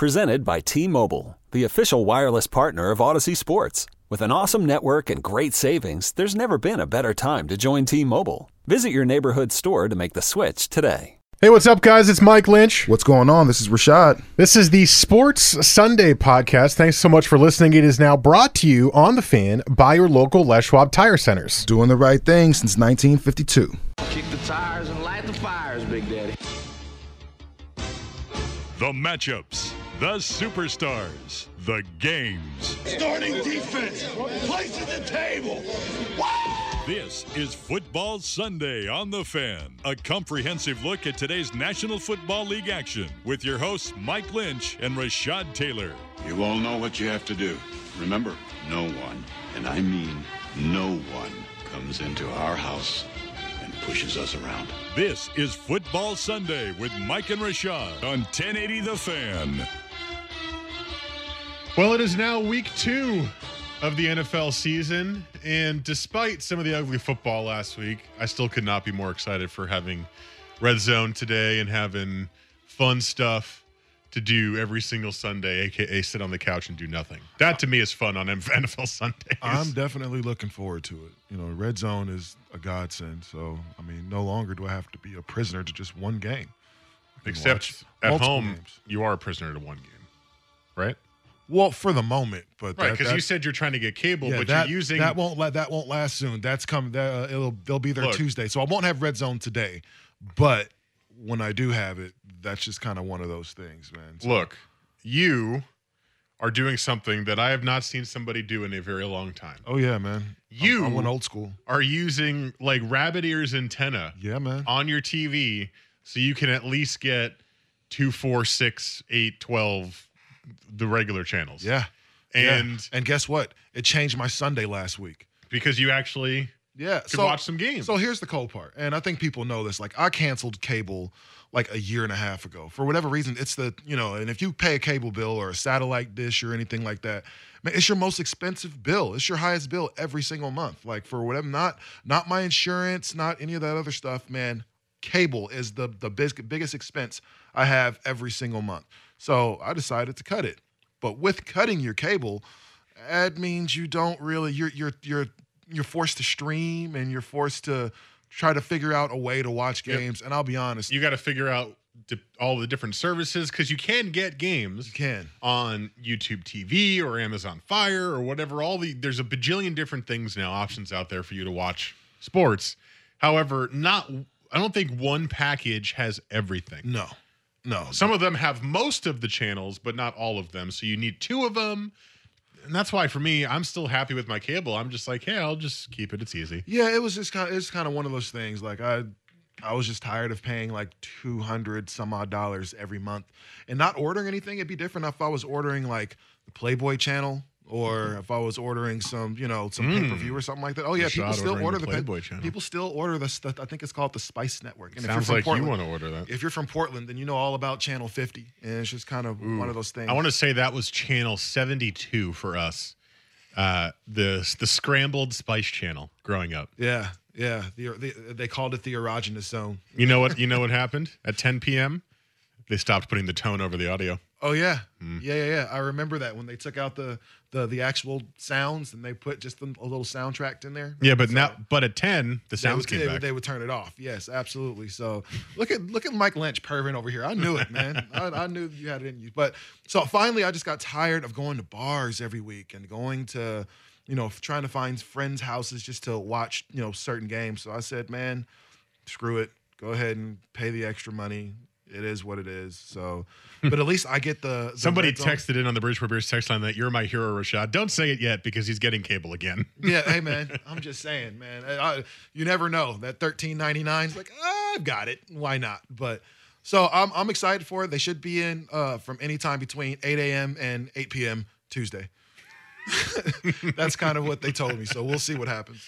Presented by T Mobile, the official wireless partner of Audacy Sports. With an awesome network and great savings, there's never been a better time to join T Mobile. Visit your neighborhood store to make the switch today. Hey, what's up, guys? It's Mike Lynch. What's going on? This is Rashad. This is the Sports Sunday podcast. Thanks so much for listening. It is now brought to you on the fan by your local Les Schwab Tire Centers. Doing the right thing since 1952. Kick the tires and light the fires, Big Daddy. The matchups, the superstars, the games. Starting defense, place at the table. This is Football Sunday on The Fan, a comprehensive look at today's National Football League action with your hosts Mike Lynch and Rashad Taylor. You all know what you have to do. Remember, no one, and I mean no one, comes into our house and pushes us around. This is Football Sunday with Mike and Rashad on 1080 The Fan. Well, it is now week two of the NFL season. And despite some of the ugly football last week, I still could not be more excited for having Red Zone today and having fun stuff to do every single Sunday, aka sit on the couch and do nothing. That to me is fun on NFL Sundays. I'm definitely looking forward to it. You know, red zone is a godsend. So, I mean, no longer do I have to be a prisoner to just one game. Except at home, games. you are a prisoner to one game, right? Well, for the moment, but Right, that- because you said you're trying to get cable, yeah, but that, you're using that won't la- that won't last soon. That's coming. That, uh, it'll they'll be there Look. Tuesday, so I won't have red zone today. But when I do have it, that's just kind of one of those things, man. So- Look, you are doing something that I have not seen somebody do in a very long time. Oh yeah, man. You- I went old school. Are using like rabbit ears antenna Yeah, man. on your TV so you can at least get two, four, six, eight, twelve, the regular channels. Yeah. Yeah. And and guess what? It changed my Sunday last week. because you actually Yeah, could watch some games. So here's the cold part, and I think people know this. Like I canceled cable like a year and a half ago for whatever reason. It's the you know, and if you pay a cable bill or a satellite dish or anything like that, man, it's your most expensive bill. It's your highest bill every single month. Like for whatever, not not my insurance, not any of that other stuff, man. Cable is the the big, biggest expense I have every single month. So I decided to cut it. But with cutting your cable, that means you don't really you're you're you're you're forced to stream and you're forced to try to figure out a way to watch Yep. games. And I'll be honest, you got to figure out all the different services because you can get games you can. on YouTube TV or Amazon Fire or whatever. All the there's a bajillion different things now, options out there for you to watch sports. However, not I don't think one package has everything. No, no. Some of them have most of the channels, but not all of them. So you need two of them. And that's why for me, I'm still happy with my cable. I'm just like, hey, I'll just keep it. It's easy. Yeah, it was just kind of it's kind of one of those things. Like I I was just tired of paying like two hundred some odd dollars every month and not ordering anything. It'd be different if I was ordering like the Playboy channel or if I was ordering some, you know, some pay per view or something like that. Oh yeah, people still order the the, pay- Playboy channel. People still order the stuff. I think it's called the Spice Network. And Sounds if you're like from you Portland, want to order that. If you're from Portland, then you know all about Channel 50, and it's just kind of one of those things. I want to say that was channel 72 for us. Uh, the the scrambled spice channel growing up. Yeah, yeah. The, the, they called it the erogenous zone. You know what? You know what happened at 10 p.m. They stopped putting the tone over the audio. Oh yeah, Hmm. yeah, yeah, yeah. I remember that when they took out the the the actual sounds and they put just a, a little soundtrack in there. Yeah, but So now, but at 10, the they sounds would, came they, back. they would turn it off. Yes, absolutely. So look at look at Mike Lynch perving over here. I knew it, man. I, I knew you had it in you. But so finally, I just got tired of going to bars every week and going to, you know, trying to find friends' houses just to watch, you know, certain games. So I said, man, screw it. Go ahead and pay the extra money. It is what it is. So, but at least I get the, the Somebody texted in on the Bridgeport Beers text line that you're my hero, Rashad. Don't say it yet because he's getting cable again. Yeah, hey man, I'm just saying, man. I, you never know. That 13.99 is like, ah, I've got it. Why not? But so I'm I'm excited for it. They should be in uh, from any time between 8 a.m. and 8 p.m. Tuesday. That's kind of what they told me. So we'll see what happens.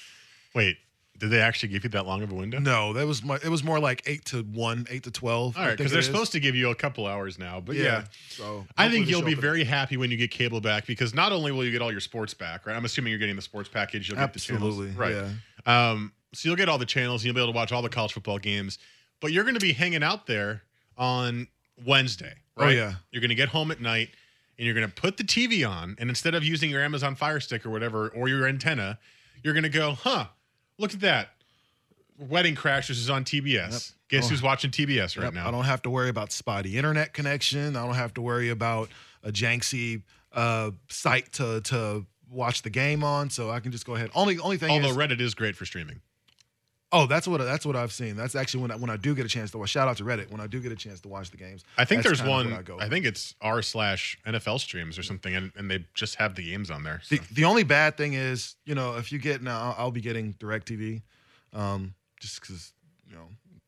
Wait, did they actually give you that long of a window? No, that was my, it was more like eight to one, eight to twelve. All right, because they're supposed to give you a couple hours now. But yeah, So I think you'll be very happy when you get cable back because not only will you get all your sports back, right? I'm assuming you're getting the sports package. You'll get the Absolutely, channels, right? yeah. Um, so you'll get all the channels and you'll be able to watch all the college football games. But you're going to be hanging out there on Wednesday, Oh, right? yeah. You're going to get home at night and you're going to put the TV on, and instead of using your Amazon Fire Stick or whatever, or your antenna, you're going to go, huh, look at that. Wedding Crashers is on TBS. Guess Oh. who's watching TBS right Yep, now? I don't have to worry about spotty internet connection. I don't have to worry about a janksy uh, site to to watch the game on. So I can just go ahead. Only only thing Although is, Reddit is great for streaming. Oh, that's what that's what I've seen. That's actually when I, when I do get a chance to watch. Shout out to Reddit when I do get a chance to watch the games. I think there's one. I. I think it's r slash NFL streams or something, and, and they just have the games on there. so. The, the only bad thing is, you know, if you get now, I'll, I'll be getting DirecTV, um, just because, you know,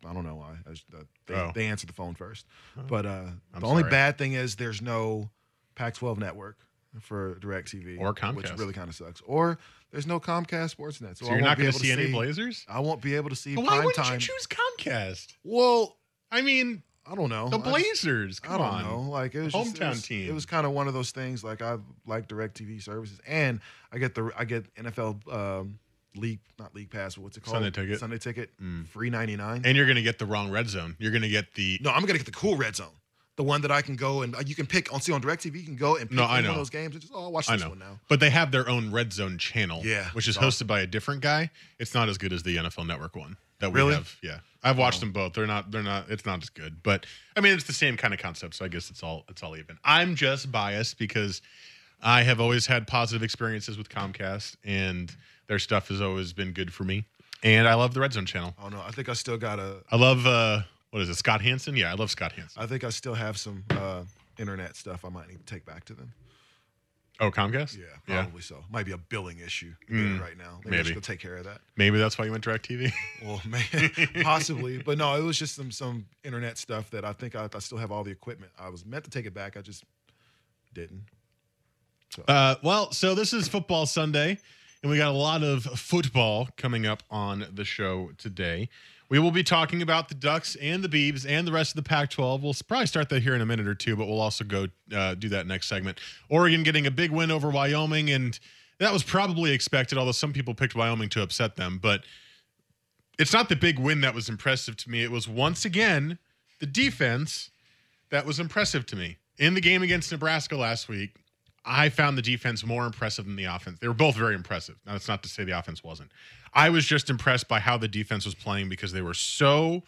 I don't know why. I just, uh, they, Oh. they answer the phone first. But uh, the only bad thing is there's no Pac-12 network for DirecTV Or Comcast. which really kind of sucks. Or there's no Comcast Sportsnet, so, So you're not going to see any Blazers. I won't be able to see But why wouldn't time. you choose Comcast? well, I mean, I don't know. the I just- Blazers. Come I don't on. know. Like it was just- Hometown it was, team. It was kind of one of those things. Like I like Directv services, and I get the I get NFL um, league not league pass. But what's it called? Sunday Ticket. Sunday ticket. Mm. Free ninety nine. And you're going to get the wrong red zone. You're going to get the. No, I'm gonna get the cool red zone. The one that I can go and uh, you can pick on see on Directv. You can go and pick No, I one of those games and just oh I'll watch I this know, one now. but they have their own red zone channel. Yeah, which is it's hosted by a different guy. It's not as good as the NFL Network one that we Really? have. Yeah, I've watched them both. They're not. They're not. It's not as good. But I mean, it's the same kind of concept. So I guess it's all. It's all even. I'm just biased because I have always had positive experiences with Comcast, and their stuff has always been good for me. And I love the Red Zone channel. Oh no, I think I still got a. I love uh what is it, Scott Hansen? Yeah, I love Scott Hansen. I think I still have some uh, internet stuff I might need to take back to them. Oh, Comcast? Yeah, Yeah. probably so. Might be a billing issue Mm, right now. Maybe, I maybe. should go take care of that. Maybe that's why you went direct TV. Well, man, possibly, but no, it was just some some internet stuff that I think I, I still have all the equipment. I was meant to take it back, I just didn't. Uh, well, so this is Football Sunday, and we got a lot of football coming up on the show today. We will be talking about the Ducks and the Beavs and the rest of the Pac 12. We'll probably start that here in a minute or two, but we'll also go uh, do that next segment. Oregon getting a big win over Wyoming, and that was probably expected, although some people picked Wyoming to upset them. But it's not the big win that was impressive to me. It was once again the defense that was impressive to me. In the game against Nebraska last week, I found the defense more impressive than the offense. They were both very impressive. Now, that's not to say the offense wasn't. I was just impressed by how the defense was playing because they were so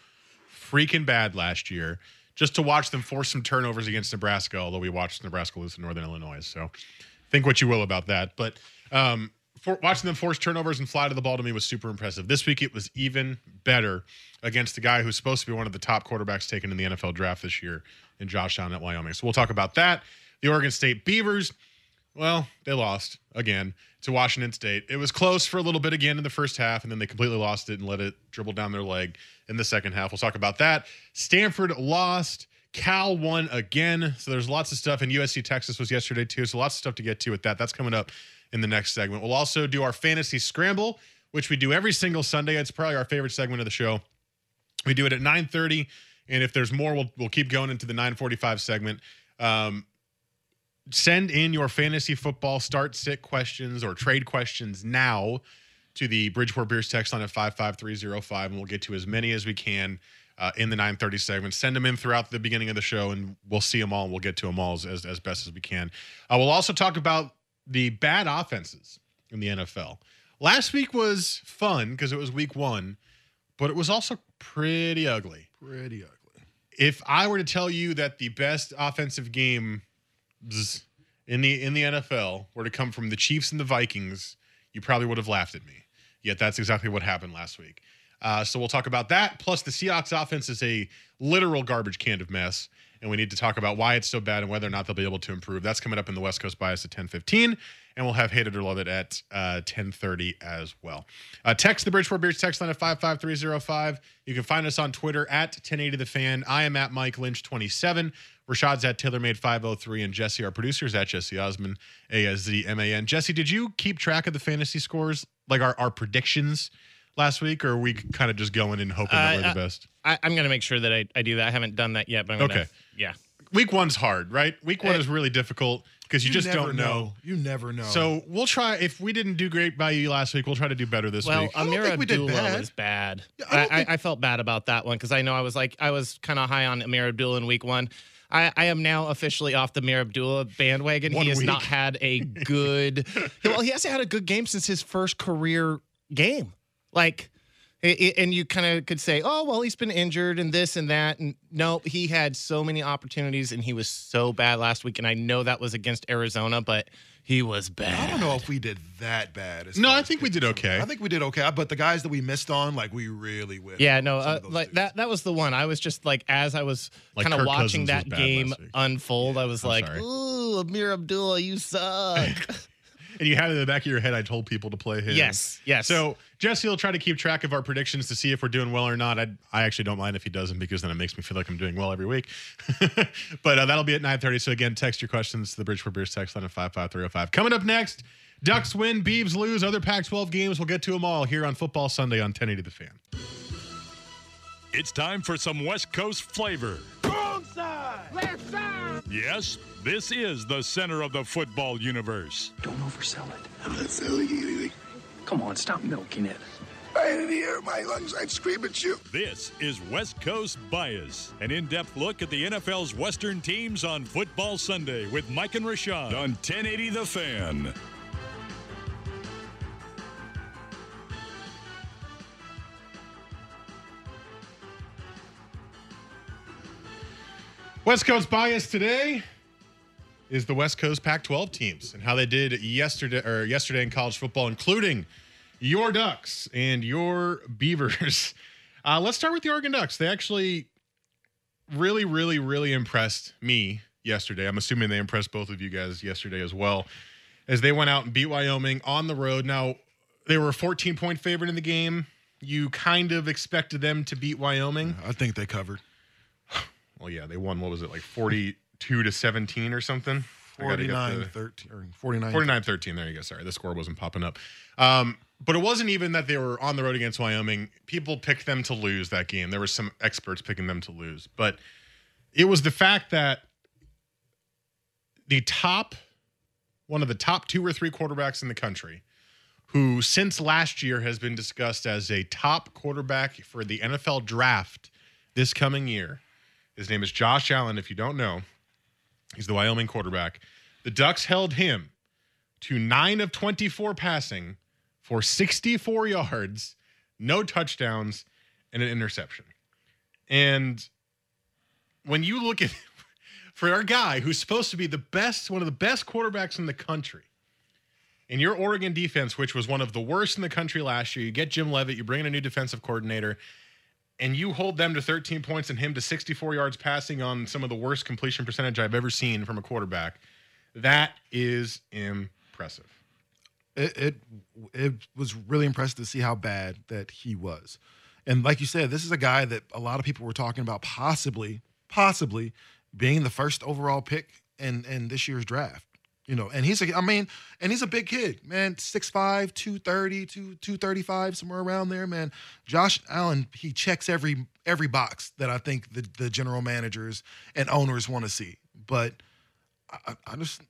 freaking bad last year. Just to watch them force some turnovers against Nebraska, although we watched Nebraska lose to Northern Illinois. So think what you will about that. But um, for, watching them force turnovers and fly to the ball to me was super impressive. This week it was even better against the guy who's supposed to be one of the top quarterbacks taken in the NFL draft this year in Josh Allen at Wyoming. So we'll talk about that. The Oregon State Beavers, well, they lost again to Washington State. It was close for a little bit again in the first half, and then they completely lost it and let it dribble down their leg in the second half. We'll talk about that. Stanford lost. Cal won again. So there's lots of stuff. And USC Texas was yesterday too. So lots of stuff to get to with that. That's coming up in the next segment. We'll also do our fantasy scramble, which we do every single Sunday. It's probably our favorite segment of the show. We do it at 9:30, and if there's more, we'll we'll keep going into the 9:45 segment. Um, send in your fantasy football start sit questions or trade questions now to the Bridgeport Beers text line at 55305, and we'll get to as many as we can uh, in the 930 segment. Send them in throughout the beginning of the show, and we'll see them all, and we'll get to them all as, as, as best as we can. Uh, we'll also talk about the bad offenses in the NFL. Last week was fun because it was week one, but it was also pretty ugly. Pretty ugly. If I were to tell you that the best offensive game in the in the NFL were to come from the Chiefs and the Vikings, you probably would have laughed at me. Yet that's exactly what happened last week. Uh, so we'll talk about that. Plus, the Seahawks offense is a literal garbage can of mess, and we need to talk about why it's so bad and whether or not they'll be able to improve. That's coming up in the West Coast Bias at 10:15, and we'll have hate it or love it at uh, 10:30 as well. Uh, text the Bridgeport Beers text line at 55305. You can find us on Twitter at 1080 the fan. I am at Mike Lynch 27. Rashad's at TaylorMade 503, and Jesse, our producer, is at Jesse Aszman, A S Z M A N. Jesse, did you keep track of the fantasy scores, like our, our predictions last week, or are we kind of just going and hoping that Uh, we're uh, the best? I, I'm going to make sure that I, I do that. I haven't done that yet, but I'm going to. Okay. Yeah. Week one's hard, right? Week one Uh, is really difficult because you, just don't know. You never know. So we'll try. If we didn't do great by you last week, we'll try to do better this Well, week. I don't Ameer think we did Abdullah bad. was bad. I I, don't I, think- I felt bad about that one because I know I was like I was kind of high on Ameer Abdullah in week one. I, I am now officially off the Mir Abdullah bandwagon. One he has week. not had a good. well, he hasn't had a good game since his first career game. Like, i- i- and you kind of could say, oh well, he's been injured and this and that. And no, he had so many opportunities, and he was so bad last week. And I know that was against Arizona, but he was bad. I don't know if we did that bad. No, I think we did okay. I think we did okay. But the guys that we missed on, like we really whiffed. Yeah, no, uh, like dudes. that. That was the one. I was just like, as I was Like kind of watching Cousins that game last week. unfold, I was I'm like, sorry. "Ooh, Ameer Abdullah, you suck." And you had it in the back of your head, I told people to play him. yes, yes. So Jesse will try to keep track of our predictions to see if we're doing well or not. I, I actually don't mind if he doesn't because then it makes me feel like I'm doing well every week. but uh, that'll be at 9:30. So again, text your questions to the Bridgeport Beers text line at 55305. Coming up next, Ducks win, Beavs lose, other Pac-12 games. We'll get to them all here on Football Sunday on 1080 The Fan. It's time for some West Coast flavor. Wrong side! Left side! Yes, this is the center of the football universe. Don't oversell it. I'm not selling anything. Come on, stop milking it. I in the air, my lungs, I'd scream at you. This is West Coast Bias, an in depth look at the NFL's Western teams on Football Sunday with Mike and Rashad on 1080 The Fan. West Coast bias today is the West Coast Pac-12 teams and how they did yesterday or yesterday in college football, including your Ducks and your Beavers. Uh, let's start with the Oregon Ducks. They actually really, really, really impressed me yesterday. I'm assuming they impressed both of you guys yesterday as well, as they went out and beat Wyoming on the road. Now they were a 14 point favorite in the game. You kind of expected them to beat Wyoming. I think they covered. Well, yeah, they won. What was it like, forty-two to seventeen or something? I gotta 49 the- 13 or 49 49 13. There you go. Sorry, the score wasn't popping up. Um, but it wasn't even that they were on the road against Wyoming. People picked them to lose that game. There were some experts picking them to lose, but it was the fact that the top, one of the top two or three quarterbacks in the country, who since last year has been discussed as a top quarterback for the NFL draft this coming year. His name is Josh Allen. If you don't know, he's the Wyoming quarterback. The Ducks held him to nine of 24 passing for 64 yards, no touchdowns, and an interception. And when you look at for our guy who's supposed to be the best, one of the best quarterbacks in the country, in your Oregon defense, which was one of the worst in the country last year, you get Jim Leavitt, you bring in a new defensive coordinator, and you hold them to 13 points and him to 64 yards passing on some of the worst completion percentage I've ever seen from a quarterback. That is impressive. it, it it was really impressive to see how bad that he was. And like you said, this is a guy that a lot of people were talking about possibly, possibly being the first overall pick in in this year's draft. You know, and he's a I mean, and he's a big kid, man, 6'5, 230, 2, 235, somewhere around there, man. Josh Allen, he checks every every box that I think the, the general managers and owners want to see. But I, I just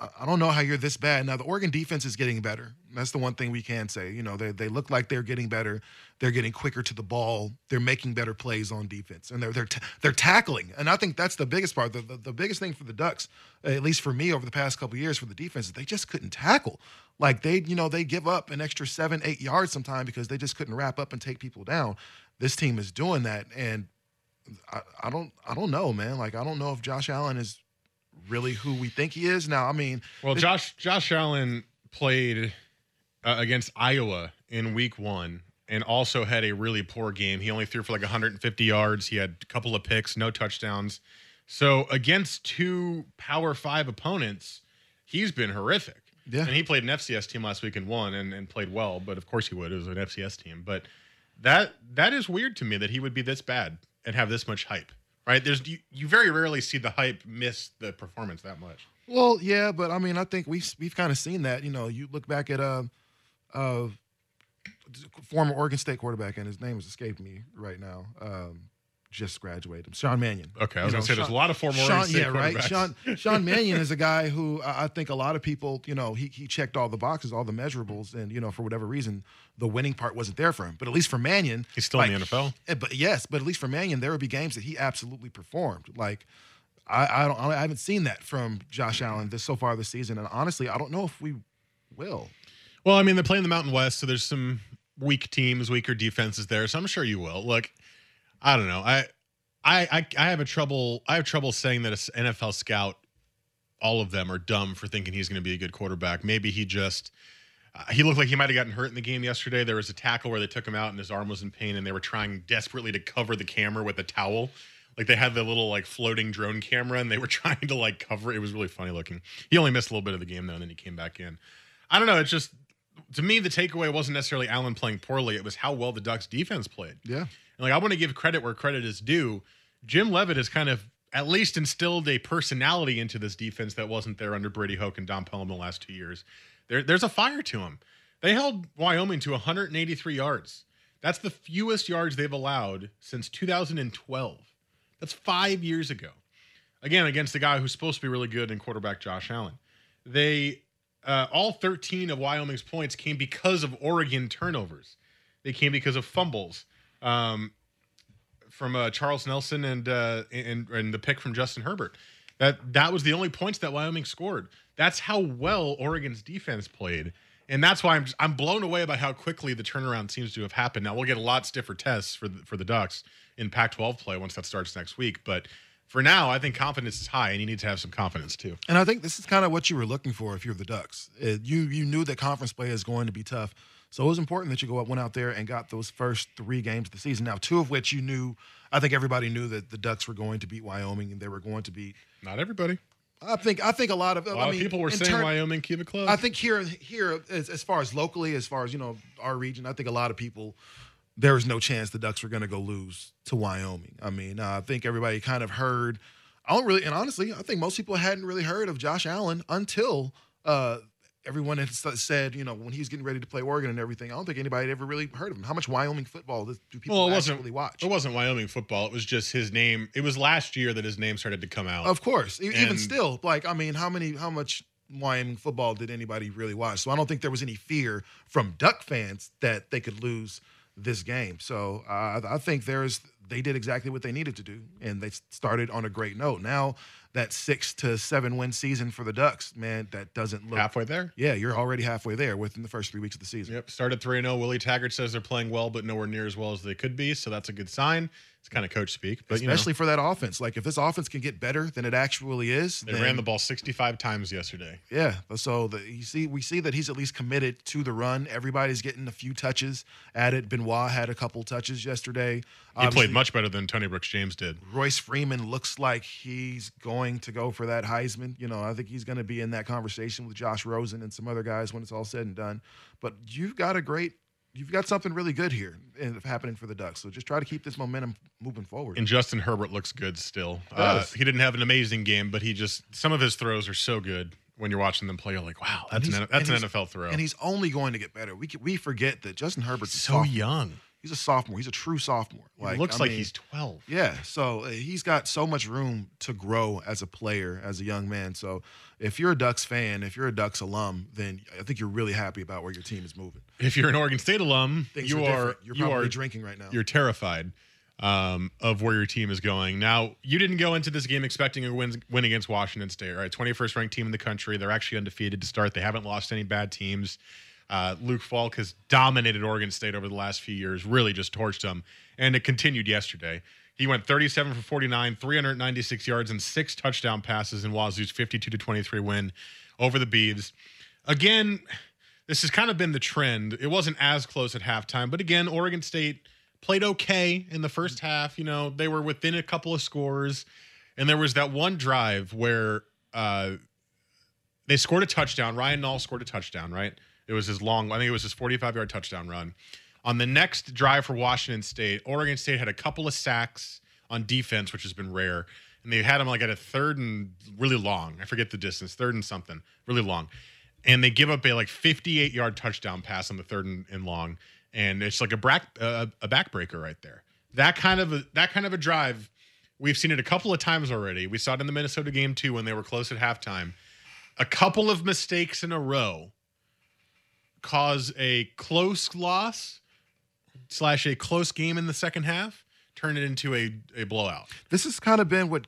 I- don't know how you're this bad. Now the Oregon defense is getting better. That's the one thing we can say. You know, they they look like they're getting better. They're getting quicker to the ball. They're making better plays on defense, and they're they're ta- they're tackling. And I think that's the biggest part. The, the the biggest thing for the Ducks, at least for me over the past couple years for the defense, is they just couldn't tackle. Like they, you know, they give up an extra seven, eight yards sometime because they just couldn't wrap up and take people down. This team is doing that, and I, I don't I don't know, man. Like I don't know if Josh Allen is really who we think he is. Now, I mean, Well, Josh Josh Allen played uh, against Iowa in Week One, and also had a really poor game. He only threw for like 150 yards. He had a couple of picks, no touchdowns. So against two Power Five opponents, he's been horrific. Yeah. and he played an FCS team last week and won, and, and played well. But of course he would. It was an FCS team. But that that is weird to me that he would be this bad and have this much hype. Right? There's you, you very rarely see the hype miss the performance that much. Well, yeah, but I mean, I think we've we've kind of seen that. You know, you look back at uh, uh, former Oregon State quarterback, and his name is escaping me right now. Um, just graduated, Sean Mannion. Okay, I was You gonna say there's a lot of former Sean, Oregon State yeah, right. Sean Sean Mannion is a guy who I I think a lot of people, you know, he he checked all the boxes, all the measurables, and you know, for whatever reason, the winning part wasn't there for him. But at least for Mannion, He's still in the NFL? eh, But yes, but at least for Mannion, there would be games that he absolutely performed. Like I, I don't. I haven't seen that from Josh Allen this so far this season, and honestly, I don't know if we will. Well, I mean, they're playing the Mountain West, so there's some weak teams, weaker defenses there. So I'm sure you will. Look, I don't know. I, I, I, I have a trouble. I have trouble saying that an NFL scout, all of them are dumb for thinking he's going to be a good quarterback. Maybe he just. Uh, he looked like he might have gotten hurt in the game yesterday. There was a tackle where they took him out and his arm was in pain, and they were trying desperately to cover the camera with a towel. Like they had the little like floating drone camera, and they were trying to like cover it. It was really funny looking. He only missed a little bit of the game though, and then he came back in. I don't know. It's just to me, the takeaway wasn't necessarily Allen playing poorly. It was how well the Ducks defense played. Yeah. And like I want to give credit where credit is due. Jim Leavitt has kind of at least instilled a personality into this defense that wasn't there under Brady Hoke and Don Pellum the last two years. There, there's a fire to him. They held Wyoming to 183 yards. That's the fewest yards they've allowed since 2012. That's five years ago. Again, against the guy who's supposed to be really good in quarterback Josh Allen. They uh, all 13 of Wyoming's points came because of Oregon turnovers. They came because of fumbles um, from uh, Charles Nelson and, uh, and and the pick from Justin Herbert. That that was the only points that Wyoming scored. That's how well Oregon's defense played, and that's why I'm just, I'm blown away by how quickly the turnaround seems to have happened. Now we'll get a lot stiffer tests for the, for the Ducks in Pac-12 play once that starts next week, but for now, I think confidence is high, and you need to have some confidence too. And I think this is kind of what you were looking for if you're the Ducks. You you knew that conference play is going to be tough, so it was important that you go up, went out there and got those first three games of the season. Now, two of which you knew. I think everybody knew that the Ducks were going to beat Wyoming, and they were going to beat. Not everybody. I think I think a lot of A lot I mean, of people were in saying turn- Wyoming keep it close. I think here, here as, as far as locally, as far as you know, our region, I think a lot of people there was no chance the Ducks were going to go lose to Wyoming. I mean, uh, I think everybody kind of heard. I don't really, and honestly, I think most people hadn't really heard of Josh Allen until uh, everyone had said, you know, when he's getting ready to play Oregon and everything. I don't think anybody had ever really heard of him. How much Wyoming football do people well, it actually wasn't watch? It wasn't Wyoming football. It was just his name. It was last year that his name started to come out. Of course, E- even still, like I mean, how many, how much Wyoming football did anybody really watch? So I don't think there was any fear from Duck fans that they could lose this game. So uh, I I think there's they did exactly what they needed to do, and they started on a great note. Now that six to seven win season for the Ducks, man, that doesn't look halfway there. Yeah, you're already halfway there within the first three weeks of the season. Yep, started 3 0. Willie Taggart says they're playing well, but nowhere near as well as they could be. So that's a good sign. It's kind of coach speak. But, Especially you for that offense. Like if this offense can get better than it actually is, know, they ran the ball 65 times yesterday. Yeah, so the, you see, we see that he's at least committed to the run. Everybody's getting a few touches at it. Benoit had a couple touches yesterday. He Obviously, played much better than Tony Brooks James did. Royce Freeman looks like he's going to go for that Heisman. You know, I think he's going to be in that conversation with Josh Rosen and some other guys when it's all said and done. But you've got a great, you've got something really good here in, happening for the Ducks. So just try to keep this momentum moving forward. And Justin Herbert looks good still. Uh, he didn't have an amazing game, but he just, some of his throws are so good when you're watching them play. You're like, wow, that's, an, that's an NFL throw. And he's only going to get better. We we forget that Justin Herbert's so young. He's a sophomore. He's a true sophomore. He looks I like mean, he's 12. Yeah, so uh, he's got so much room to grow as a player, as a young man. So if you're a Ducks fan, if you're a Ducks alum, then I think you're really happy about where your team is moving. If you're an Oregon State alum, Things you are are. You're you are drinking right now. You're terrified um, of where your team is going. Now, you didn't go into this game expecting a win, win against Washington State, right? 21st ranked team in the country. They're actually undefeated to start. They haven't lost any bad teams. Uh, Luke Falk has dominated Oregon State over the last few years, really just torched them. And it continued yesterday. He went 37 for 49, 396 yards, and six touchdown passes in Wazzu's 52 to 23 win over the Beavs. Again, this has kind of been the trend. It wasn't as close at halftime, but again, Oregon State played okay in the first half. You know, they were within a couple of scores, and there was that one drive where uh, they scored a touchdown. Ryan Nall scored a touchdown, right? It was his long, I think it was his 45 yard touchdown run. On the next drive for Washington State, Oregon State had a couple of sacks on defense, which has been rare. And they had him like at a third and really long. I forget the distance, third and something, really long. And they give up a like 58 yard touchdown pass on the third and, and long. And it's like a back, uh, a backbreaker right there. That kind of a, that kind of a drive, we've seen it a couple of times already. We saw it in the Minnesota game too when they were close at halftime. A couple of mistakes in a row cause a close loss slash a close game in the second half, turn it into a, a blowout. this has kind of been what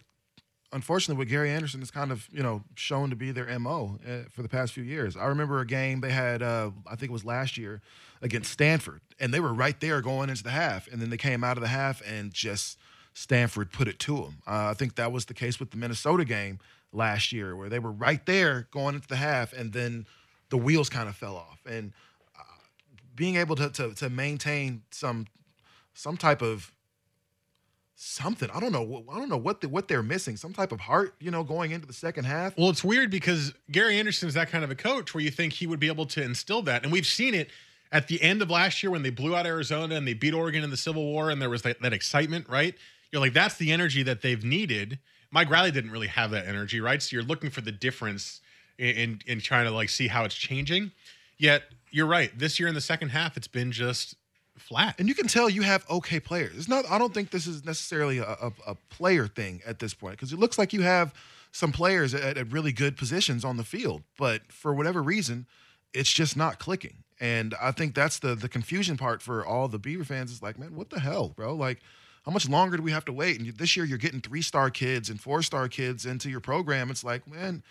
unfortunately, what Gary Anderson has kind of you know shown to be their mo uh, for the past few years. I remember a game they had, uh, I think it was last year, against Stanford, and they were right there going into the half, and then they came out of the half and just Stanford put it to them. Uh, I think that was the case with the Minnesota game last year, where they were right there going into the half, and then the wheels kind of fell off. And uh, being able to, to to maintain some some type of something. I don't know. I don't know what the, what they're missing. Some type of heart, you know, going into the second half. Well, it's weird because Gary Anderson is that kind of a coach where you think he would be able to instill that, and we've seen it at the end of last year when they blew out Arizona and they beat Oregon in the Civil War, and there was that, that excitement, right? You're like, that's the energy that they've needed. Mike Riley didn't really have that energy, right? So you're looking for the difference in, in trying to like see how it's changing. Yet you're right. This year in the second half, it's been just flat. And you can tell you have okay players. It's not. I don't think this is necessarily a, a, a player thing at this point because it looks like you have some players at, at really good positions on the field, but for whatever reason, it's just not clicking. And I think that's the the confusion part for all the Beaver fans. Is like, man, what the hell, bro? Like, how much longer do we have to wait? And this year, you're getting three star kids and four star kids into your program. It's like, man,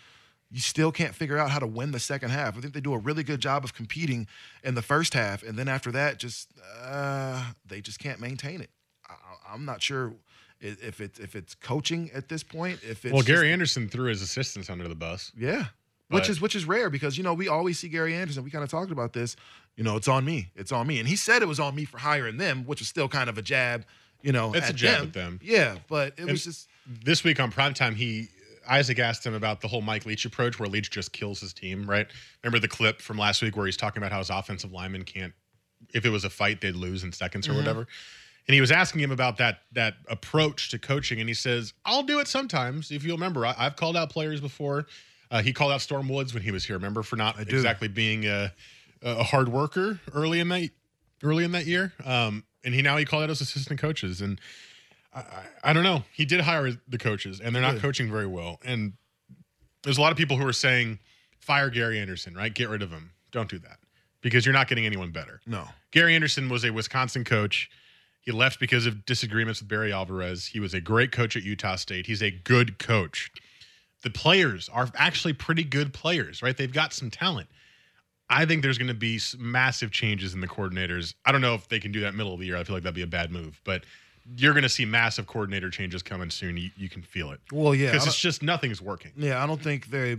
you still can't figure out how to win the second half. I think they do a really good job of competing in the first half, and then after that, just uh, they just can't maintain it. I, am not sure if it's if it's coaching at this point. If it's well, Gary just, Anderson threw his assistants under the bus. Yeah. Which is which is rare because you know we always see Gary Anderson. We kind of talked about this. You know, it's on me. It's on me. And he said it was on me for hiring them, which was still kind of a jab. You know, it's a jab them. at them. Yeah, but it And was just this week on primetime, he Isaac asked him about the whole Mike Leach approach, where Leach just kills his team. Right? Remember the clip from last week where he's talking about how his offensive lineman can't, if it was a fight, they'd lose in seconds or whatever. And he was asking him about that that approach to coaching, and he says, "I'll do it sometimes. If you remember, I, I've called out players before. Uh, he called out Storm Woods when he was here. Remember for not exactly being a, a hard worker early in that early in that year. Um, and he now he called out his assistant coaches, and I, I, I don't know. He did hire the coaches, and they're not Good. coaching very well. And there's a lot of people who are saying, fire Gary Anderson, right? Get rid of him. Don't do that because you're not getting anyone better. no. Gary Anderson was a Wisconsin coach. He left because of disagreements with Barry Alvarez. He was a great coach at Utah State. He's a good coach. The players are actually pretty good players, right? They've got some talent. I think there's going to be massive changes in the coordinators. I don't know if they can do that middle of the year. I feel like that'd be a bad move, but you're going to see massive coordinator changes coming soon. You, you can feel it Well, yeah. Because it's just nothing's working. Yeah, I don't think they.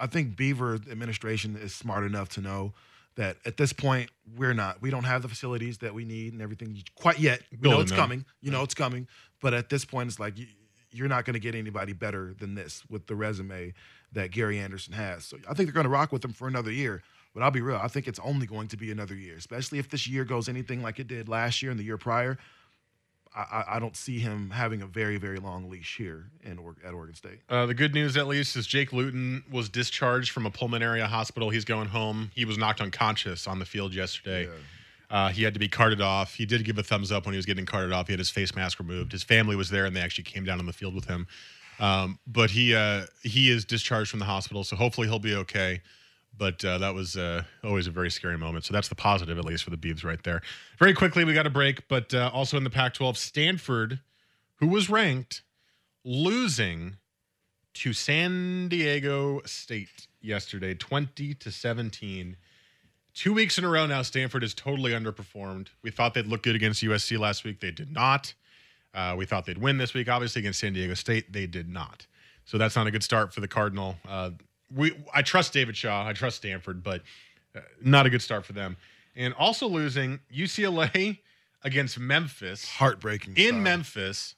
I think Beaver administration is smart enough to know that at this point we're not. We don't have the facilities that we need and everything quite yet. We know it's them. coming. You know it's coming. But at this point, it's like you, you're not going to get anybody better than this with the resume that Gary Anderson has. So I think they're going to rock with him for another year. But I'll be real. I think it's only going to be another year, especially if this year goes anything like it did last year and the year prior. I, I, don't see him having a very, very long leash here in at Oregon State. Uh, the good news, at least, is Jake Luton was discharged from a pulmonary hospital. He's going home. He was knocked unconscious on the field yesterday. Uh, he had to be carted off. He did give a thumbs up when he was getting carted off. He had his face mask removed. His family was there, and they actually came down on the field with him. Um, but he uh, he is discharged from the hospital, so hopefully he'll be okay. But uh, that was uh, always a very scary moment. So that's the positive, at least for the Beavs right there. Very quickly, we got a break, but uh, also in the Pac-12, Stanford, who was ranked, losing to San Diego State yesterday, 20 to 17. Two weeks in a row now, Stanford has totally underperformed. We thought they'd look good against USC last week. They did not. Uh, we thought they'd win this week, obviously, against San Diego State. They did not. So that's not a good start for the Cardinal. Uh, we I trust David Shaw. I trust Stanford, but uh, not a good start for them. And also losing UCLA against Memphis Heartbreaking. in style. Memphis.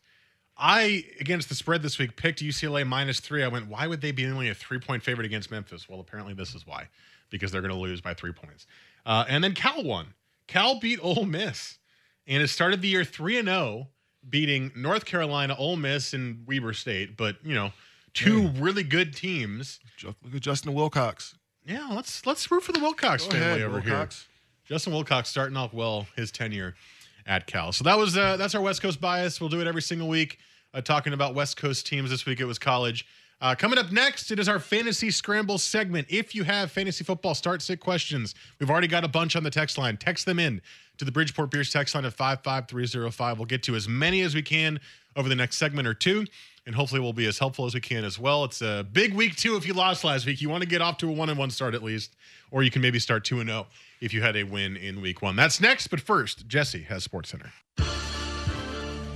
I against the spread this week picked UCLA minus three. I went, why would they be only a three point favorite against Memphis? Well, apparently this is why, because they're going to lose by three points. Uh, and then Cal won. Cal beat Ole Miss, and it started the year three and zero, beating North Carolina, Ole Miss, and Weber State. But you know, two really good teams. Look at Justin Wilcox. Yeah, let's let's root for the Wilcox Go family ahead, over Wilcox. here. Justin Wilcox starting off well his tenure at Cal. So that was uh, that's our West Coast bias. We'll do it every single week, uh, talking about West Coast teams. This week it was college. Uh, coming up next, it is our fantasy scramble segment. If you have fantasy football start sit questions, we've already got a bunch on the text line. Text them in to the Bridgeport Beers text line at 55305. We'll get to as many as we can over the next segment or two. And hopefully we'll be as helpful as we can as well. It's a big week too. If you lost last week, you want to get off to a one and one start at least, or you can maybe start two and zero if you had a win in week one. That's next, but first, Jesse has Sports Center.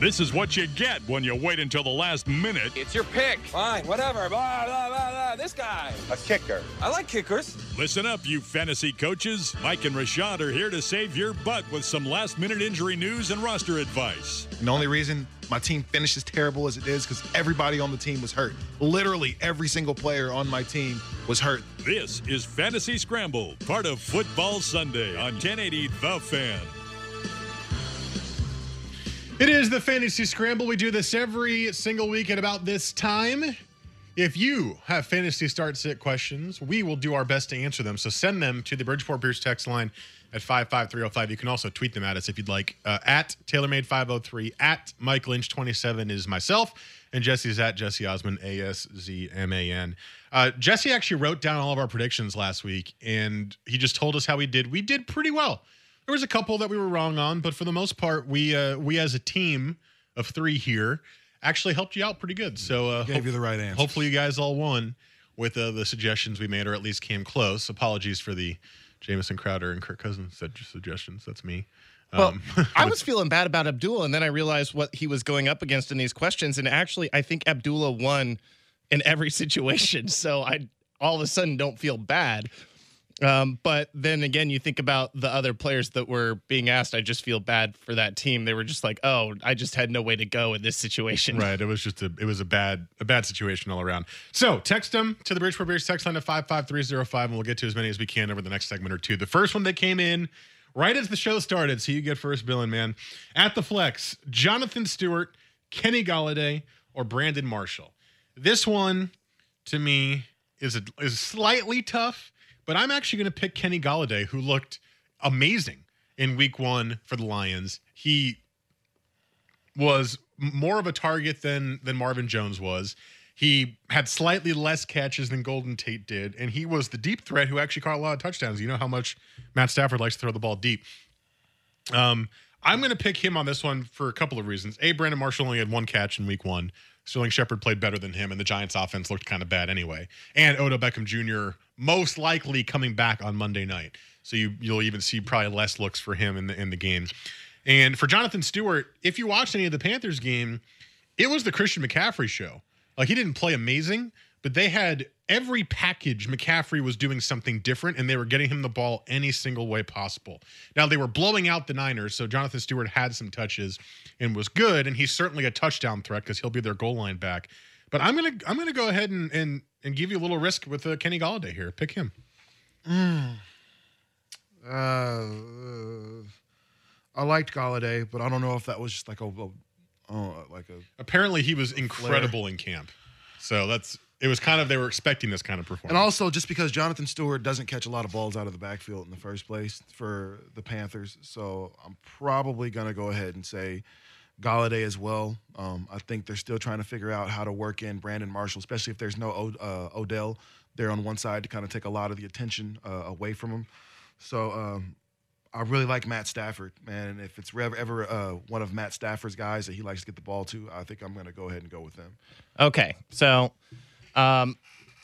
This is what you get when you wait until the last minute. It's your pick. Fine, whatever. Blah, blah, blah, blah. This guy. A kicker. I like kickers. Listen up, you fantasy coaches. Mike and Rashad are here to save your butt with some last minute injury news and roster advice. And the only reason my team finished as terrible as it is because everybody on the team was hurt. Literally every single player on my team was hurt. This is Fantasy Scramble, part of Football Sunday on 1080 The Fan. It is the Fantasy Scramble. We do this every single week at about this time. If you have fantasy start sit questions, we will do our best to answer them. So send them to the Bridgeport Beers text line at 55305. You can also tweet them at us if you'd like. Uh, at TaylorMade503, at Mike Lynch27 is myself, and Jesse's at Jesse Aszman, A S Z M A N. Uh, Jesse actually wrote down all of our predictions last week, and he just told us how we did. We did pretty well. There was a couple that we were wrong on, but for the most part, we uh, we as a team of three here actually helped you out pretty good. So uh, Gave you the right answer. Hopefully, you guys all won with uh, the suggestions we made, or at least came close. Apologies for the Jamison Crowder and Kirk Cousins suggestions. That's me. Well, Um, I was feeling bad about Abdullah, and then I realized what he was going up against in these questions. And actually, I think Abdullah won in every situation. So I all of a sudden don't feel bad. Um, but then again, you think about the other players that were being asked. I just feel bad for that team. They were just like, "Oh, I just had no way to go in this situation." Right. It was just a it was a bad a bad situation all around. So text them to the Bridgeport Beers text line at five five three zero five, and we'll get to as many as we can over the next segment or two. The first one that came in right as the show started, so you get first billing, man. At the flex, Jonathan Stewart, Kenny Golladay, or Brandon Marshall. This one to me is a, is slightly tough, but I'm actually going to pick Kenny Golladay, who looked amazing in Week One for the Lions. He was more of a target than than Marvin Jones was. He had slightly less catches than Golden Tate did, and he was the deep threat who actually caught a lot of touchdowns. You know how much Matt Stafford likes to throw the ball deep. Um, I'm going to pick him on this one for a couple of reasons. A, Brandon Marshall only had one catch in Week One. Sterling Shepard played better than him, and the Giants' offense looked kind of bad anyway. And Odell Beckham Jr. most likely coming back on Monday night, so you you'll even see probably less looks for him in the in the game. And for Jonathan Stewart, if you watched any of the Panthers game, it was the Christian McCaffrey show. Like he didn't play amazing, but they had every package McCaffrey was doing something different and they were getting him the ball any single way possible. Now they were blowing out the Niners, so Jonathan Stewart had some touches and was good and he's certainly a touchdown threat cuz he'll be their goal line back. But I'm to I'm to go ahead and and and give you a little risk with uh, Kenny Golladay here. Pick him. Uh, I liked Golladay, but I don't know if that was just like a, a oh, like a Apparently he was incredible in camp. So that's it was kind of they were expecting this kind of performance. And also, just because Jonathan Stewart doesn't catch a lot of balls out of the backfield in the first place for the Panthers, so I'm probably going to go ahead and say Golladay as well. Um, I think they're still trying to figure out how to work in Brandon Marshall, especially if there's no o- uh, Odell there on one side to kind of take a lot of the attention uh, away from him. So um, I really like Matt Stafford, man. And if it's ever, ever uh, one of Matt Stafford's guys that he likes to get the ball to, I think I'm going to go ahead and go with them. Okay, so um,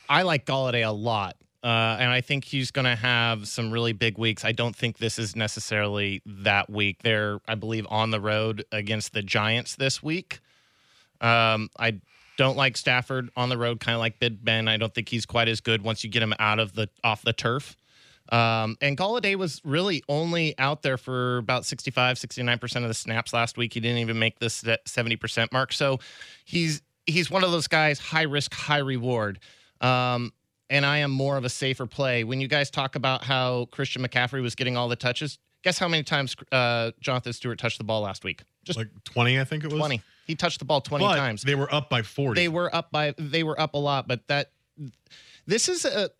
I like Golladay a lot, uh, and I think he's going to have some really big weeks. I don't think this is necessarily that week. They're, I believe, on the road against the Giants this week. Um, I don't like Stafford on the road, kind of like Big Ben. I don't think he's quite as good once you get him out of the off the turf. Um, and Golladay was really only out there for about 65, 69% of the snaps last week. He didn't even make this 70% mark. So he's he's one of those guys, high risk, high reward. Um, and I am more of a safer play. When you guys talk about how Christian McCaffrey was getting all the touches, guess how many times uh, Jonathan Stewart touched the ball last week? Just like 20, I think it was. 20. He touched the ball 20 But times. They were up by 40. They were up by they were up a lot, but that this is a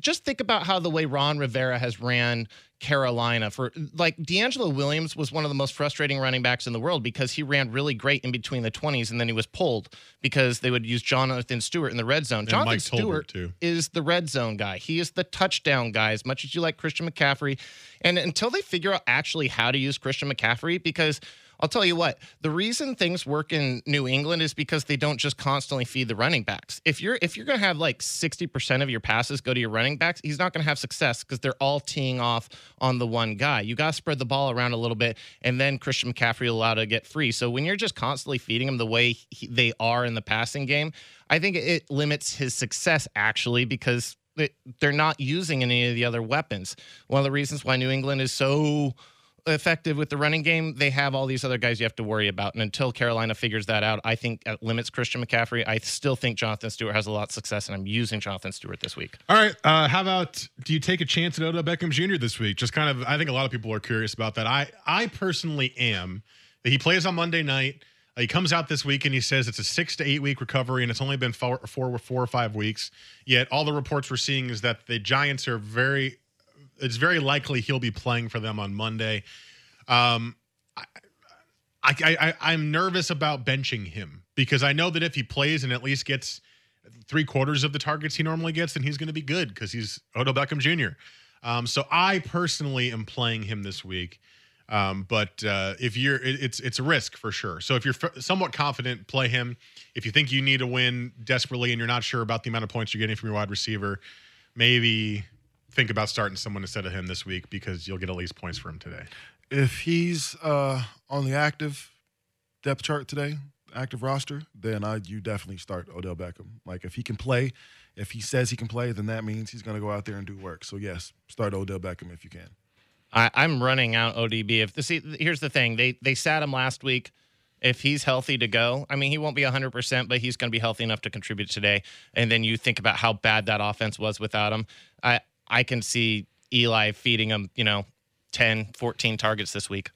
just think about how the way Ron Rivera has ran Carolina for like DeAngelo Williams was one of the most frustrating running backs in the world because he ran really great in between the 20s and then he was pulled because they would use Jonathan Stewart in the red zone. And Jonathan Mike Stewart too. is the red zone guy. He is the touchdown guy as much as you like Christian McCaffrey. And until they figure out actually how to use Christian McCaffrey because I'll tell you what, the reason things work in New England is because they don't just constantly feed the running backs. If you're if you're to have like 60% of your passes go to your running backs, he's not to have success because they're all teeing off on the one guy. You got to spread the ball around a little bit and then Christian McCaffrey will allow to get free. So when you're just constantly feeding him the way he, they are in the passing game, I think it limits his success actually because they're not using any of the other weapons. One of the reasons why New England is so effective with the running game, they have all these other guys you have to worry about. And until Carolina figures that out, I think it limits Christian McCaffrey. I still think Jonathan Stewart has a lot of success, and I'm using Jonathan Stewart this week. All right. Uh, how about do you take a chance at Odell Beckham Jr. this week? Just kind of, I think a lot of people are curious about that. I, I personally am. He plays on Monday night. He comes out this week and he says it's a six to eight week recovery, and it's only been four, four, four or five weeks. Yet all the reports we're seeing is that the Giants are very. It's very likely he'll be playing for them on Monday. Um, I, I, I, am nervous about benching him because I know that if he plays and at least gets three quarters of the targets he normally gets, then he's going to be good because he's Odell Beckham Jr. Um, so I personally am playing him this week. Um, but uh, if you're, it, it's it's a risk for sure. So if you're f- somewhat confident, play him. If you think you need a win desperately and you're not sure about the amount of points you're getting from your wide receiver, maybe think about starting someone instead of him this week because you'll get at least points for him today if he's uh, on the active depth chart today, active roster, then I you definitely start Odell Beckham. Like if he can play, if he says he can play, then that means he's going to go out there and do work. So yes, start Odell Beckham if you can. I, am running out ODB. If the see, here's the thing, they they sat him last week. If he's healthy to go, I mean, he won't be 100%, but he's going to be healthy enough to contribute today. And then you think about how bad that offense was without him. I I can see Eli feeding him, you know, 10, 14 targets this week.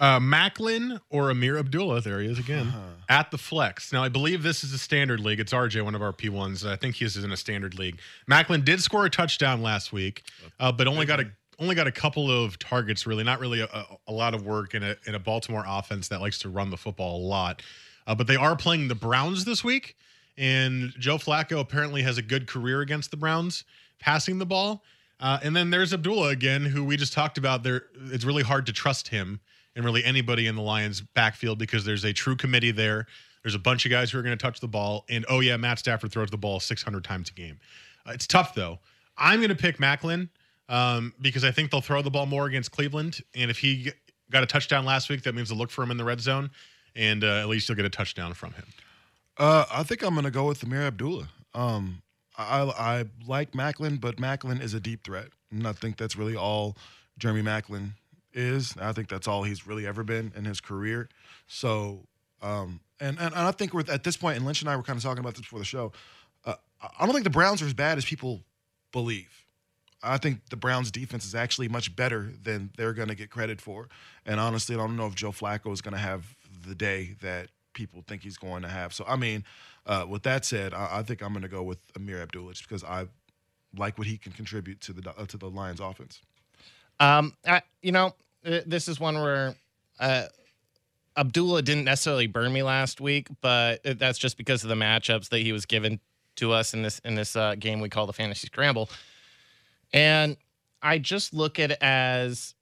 Uh, Maclin or Ameer Abdullah, there he is again, uh-huh. at the flex. Now, I believe this is a standard league. It's RJ, one of our P1s. I think he's in a standard league. Maclin did score a touchdown last week, uh, but only got a only got a couple of targets, really, not really a, a lot of work in a, in a Baltimore offense that likes to run the football a lot. Uh, but they are playing the Browns this week, and Joe Flacco apparently has a good career against the Browns passing the ball. Uh, and then there's Abdullah again, who we just talked about. There, it's really hard to trust him and really anybody in the Lions' backfield because there's a true committee there. There's a bunch of guys who are going to touch the ball, and oh yeah, Matt Stafford throws the ball 600 times a game. Uh, it's tough though. I'm going to pick Maclin um, because I think they'll throw the ball more against Cleveland, and if he got a touchdown last week, that means to look for him in the red zone, and uh, at least you'll get a touchdown from him. Uh, I think I'm going to go with Ameer Abdullah. Um, I, I like Maclin, but Maclin is a deep threat. And I think that's really all Jeremy Maclin is. I think that's all he's really ever been in his career. So, um, and, and I think we're at this point, and Lynch and I were kind of talking about this before the show. Uh, I don't think the Browns are as bad as people believe. I think the Browns' defense is actually much better than they're going to get credit for. And honestly, I don't know if Joe Flacco is going to have the day that people think he's going to have. So, I mean, uh, with that said, I, I think I'm going to go with Ameer Abdullah just because I like what he can contribute to the uh, to the Lions offense. Um, I, you know, this is one where uh, Abdullah didn't necessarily burn me last week, but that's just because of the matchups that he was given to us in this in this uh, game we call the fantasy scramble, and I just look at it as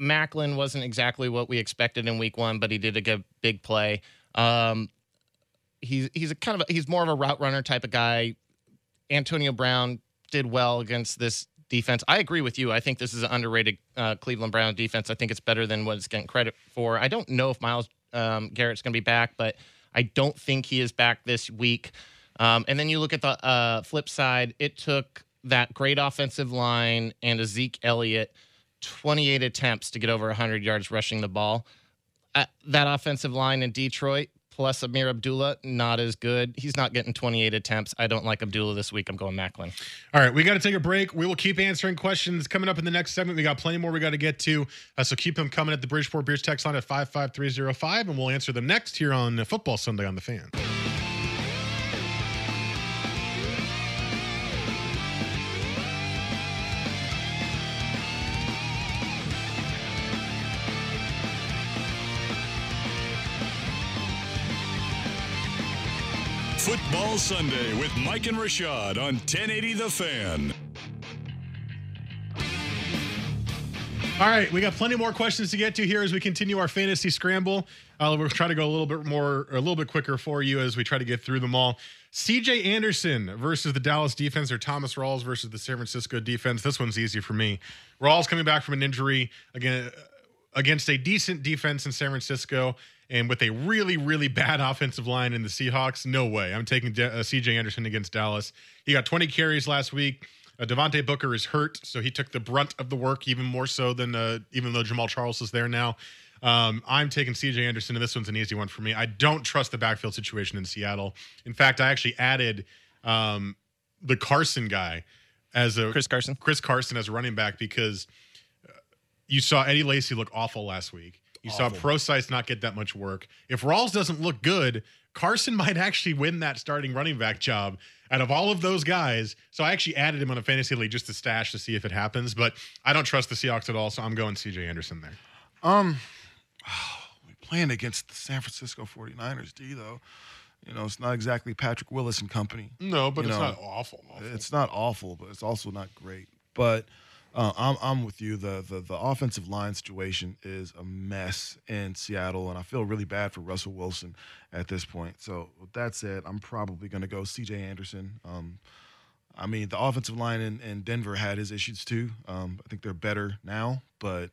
Maclin wasn't exactly what we expected in week one, but he did a good big play. Um, he's he's a kind of a, he's more of a route runner type of guy. Antonio Brown did well against this defense. I agree with you. I think this is an underrated uh, Cleveland Brown defense. I think it's better than what it's getting credit for. I don't know if Myles um, Garrett's going to be back, but I don't think he is back this week. Um, and then you look at the uh, flip side. It took that great offensive line and a Zeke Elliott 28 attempts to get over 100 yards rushing the ball. Uh, that offensive line in Detroit plus Ameer Abdullah, not as good. He's not getting 28 attempts. I don't like Abdullah this week. I'm going Maclin. All right, we got to take a break. We will keep answering questions coming up in the next segment. We got plenty more we got to get to. Uh, so keep them coming at the Bridgeport Beers text line at 55305, and we'll answer them next here on Football Sunday on the Fan. Football Sunday with Mike and Rashad on 1080 The Fan. All right, we got plenty more questions to get to here as we continue our fantasy scramble. Uh, we'll try to go a little bit more, a little bit quicker for you as we try to get through them all. CJ Anderson versus the Dallas defense, or Thomas Rawls versus the San Francisco defense. This one's easy for me. Rawls coming back from an injury again against a decent defense in San Francisco, and with a really, really bad offensive line in the Seahawks. No way. I'm taking De- uh, CJ Anderson against Dallas. He got 20 carries last week. Uh, Devontae Booker is hurt, so he took the brunt of the work even more so than uh, even though Jamaal Charles is there now. Um, I'm taking CJ Anderson, and this one's an easy one for me. I don't trust the backfield situation in Seattle. In fact, I actually added um, the Carson guy as a Chris Carson. Chris Carson as a running back because uh, you saw Eddie Lacy look awful last week. You saw Prosise not get that much work. If Rawls doesn't look good, Carson might actually win that starting running back job out of all of those guys. So I actually added him on a fantasy league just to stash to see if it happens. But I don't trust the Seahawks at all, so I'm going CJ Anderson there. Um, we playing against the San Francisco 49ers, D, though. You know, it's not exactly Patrick Willis and company. No, but You it's know, not awful. awful. It's not awful, but it's also not great. But uh, I'm I'm with you. The, the the offensive line situation is a mess in Seattle, and I feel really bad for Russell Wilson at this point. So with that said, I'm probably going to go C.J. Anderson. Um, I mean, the offensive line in, in Denver had his issues too. Um, I think they're better now, but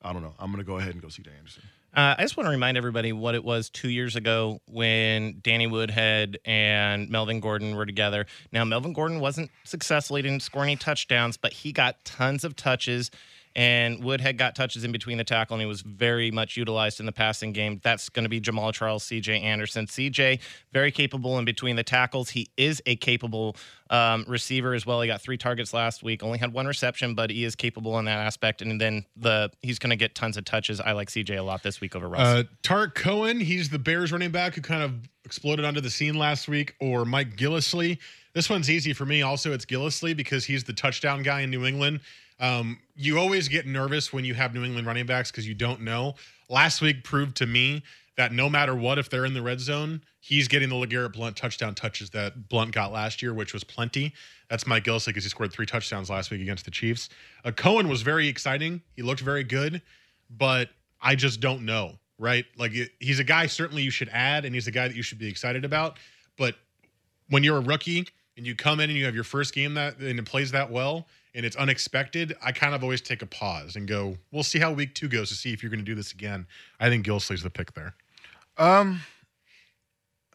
I don't know. I'm going to go ahead and go C.J. Anderson. Uh, I just want to remind everybody what it was two years ago when Danny Woodhead and Melvin Gordon were together. Now, Melvin Gordon wasn't successful. He didn't score any touchdowns, but he got tons of touches. And Woodhead got touches in between the tackle, and he was very much utilized in the passing game. That's going to be Jamaal Charles, CJ Anderson. CJ, very capable in between the tackles. He is a capable um, receiver as well. He got three targets last week, only had one reception, but he is capable in that aspect. And then the he's going to get tons of touches. I like CJ a lot this week over Russ. Uh, Tarik Cohen, he's the Bears running back who kind of exploded onto the scene last week, or Mike Gillislee. This one's easy for me. Also, it's Gillislee because he's the touchdown guy in New England. Um, you always get nervous when you have New England running backs because you don't know. Last week proved to me that no matter what, if they're in the red zone, he's getting the LeGarrette Blunt touchdown touches that Blunt got last year, which was plenty. That's Mike Gillislee because he scored three touchdowns last week against the Chiefs. Uh, Cohen was very exciting. He looked very good, but I just don't know, right? Like he's a guy certainly you should add, and he's a guy that you should be excited about. But when you're a rookie and you come in and you have your first game that and it plays that well and it's unexpected, I kind of always take a pause and go, "We'll see how week two goes to see if you're going to do this again." I think Gillislee's the pick there. Um,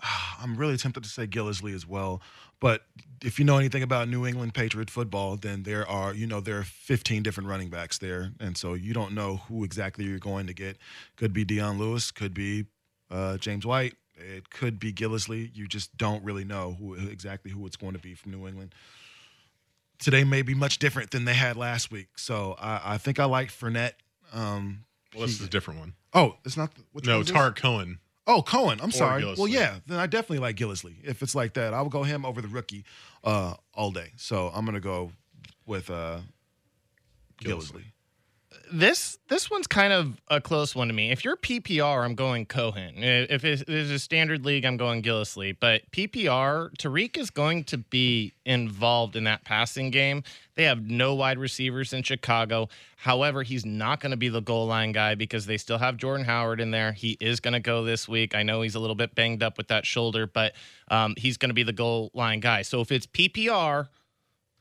I'm really tempted to say Gillislee as well, but if you know anything about New England Patriot football, then there are you know there are 15 different running backs there, and so you don't know who exactly you're going to get. Could be Dion Lewis, could be uh, James White, it could be Gillislee. You just don't really know who exactly who it's going to be from New England. Today may be much different than they had last week, so I, I think I like Fournette. Um, Well, this is a different one. oh, it's not. No? Tarik Cohen. Oh, Cohen. I'm sorry. Well, yeah, then I definitely like Gillislee. If it's like that, I will go him over the rookie uh, all day. So I'm gonna go with uh, Gillislee. This this one's kind of a close one to me. If you're PPR, I'm going Cohen. If it's, it's a standard league, I'm going Gillislee. But PPR, Tarik is going to be involved in that passing game. They have no wide receivers in Chicago. However, he's not going to be the goal line guy because they still have Jordan Howard in there. He is going to go this week. I know he's a little bit banged up with that shoulder, but um, he's going to be the goal line guy. So if it's PPR,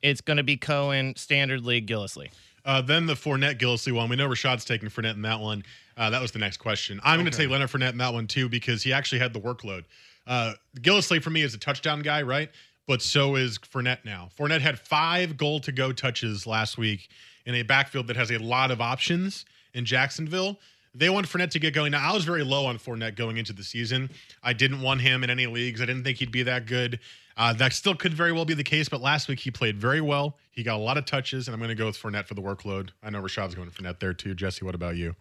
it's going to be Cohen, standard league, Gillislee. Uh, then the Fournette Gillislee one. We know Rashad's taking Fournette in that one. Uh, that was the next question. I'm going to take Leonard Fournette in that one too because he actually had the workload. Uh, Gillislee for me is a touchdown guy, right? But so is Fournette now. Fournette had five goal to go touches last week in a backfield that has a lot of options in Jacksonville. They want Fournette to get going. Now, I was very low on Fournette going into the season. I didn't want him in any leagues. I didn't think he'd be that good. Uh, that still could very well be the case, but last week he played very well. He got a lot of touches, and I'm going to go with Fournette for the workload. I know Rashad's going for Fournette there too. Jesse, what about you?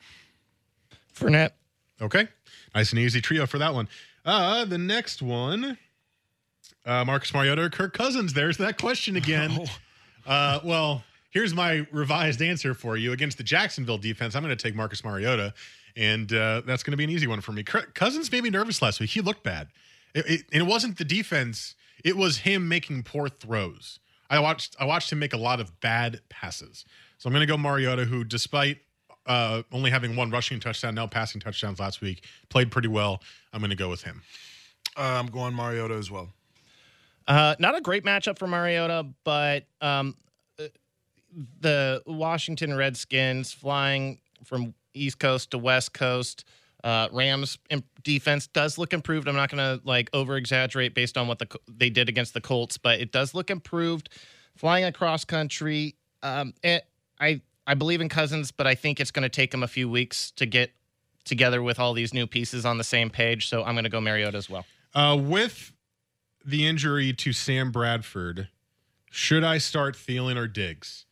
Fournette. Okay. Nice and easy trio for that one. Uh, the next one, uh, Marcus Mariota or Kirk Cousins. There's that question again. Uh, well, here's my revised answer for you. Against the Jacksonville defense, I'm going to take Marcus Mariota, and uh, that's going to be an easy one for me. Kirk Cousins made me nervous last week. He looked bad. It, it, and it wasn't the defense, it was him making poor throws. I watched I watched him make a lot of bad passes. So I'm going to go Mariota, who, despite uh, only having one rushing touchdown, now passing touchdowns last week, played pretty well. I'm going to go with him. Uh, I'm going Mariota as well. Uh, not a great matchup for Mariota, but um, uh, the Washington Redskins flying from East Coast to West Coast. Uh, Rams defense does look improved. I'm not going to like over exaggerate based on what the they did against the Colts, but it does look improved. Flying across country, um, it, I I believe in Cousins, but I think it's going to take him a few weeks to get together with all these new pieces on the same page. So I'm going to go Mariota as well. Uh, with the injury to Sam Bradford, should I start Thielen or Diggs?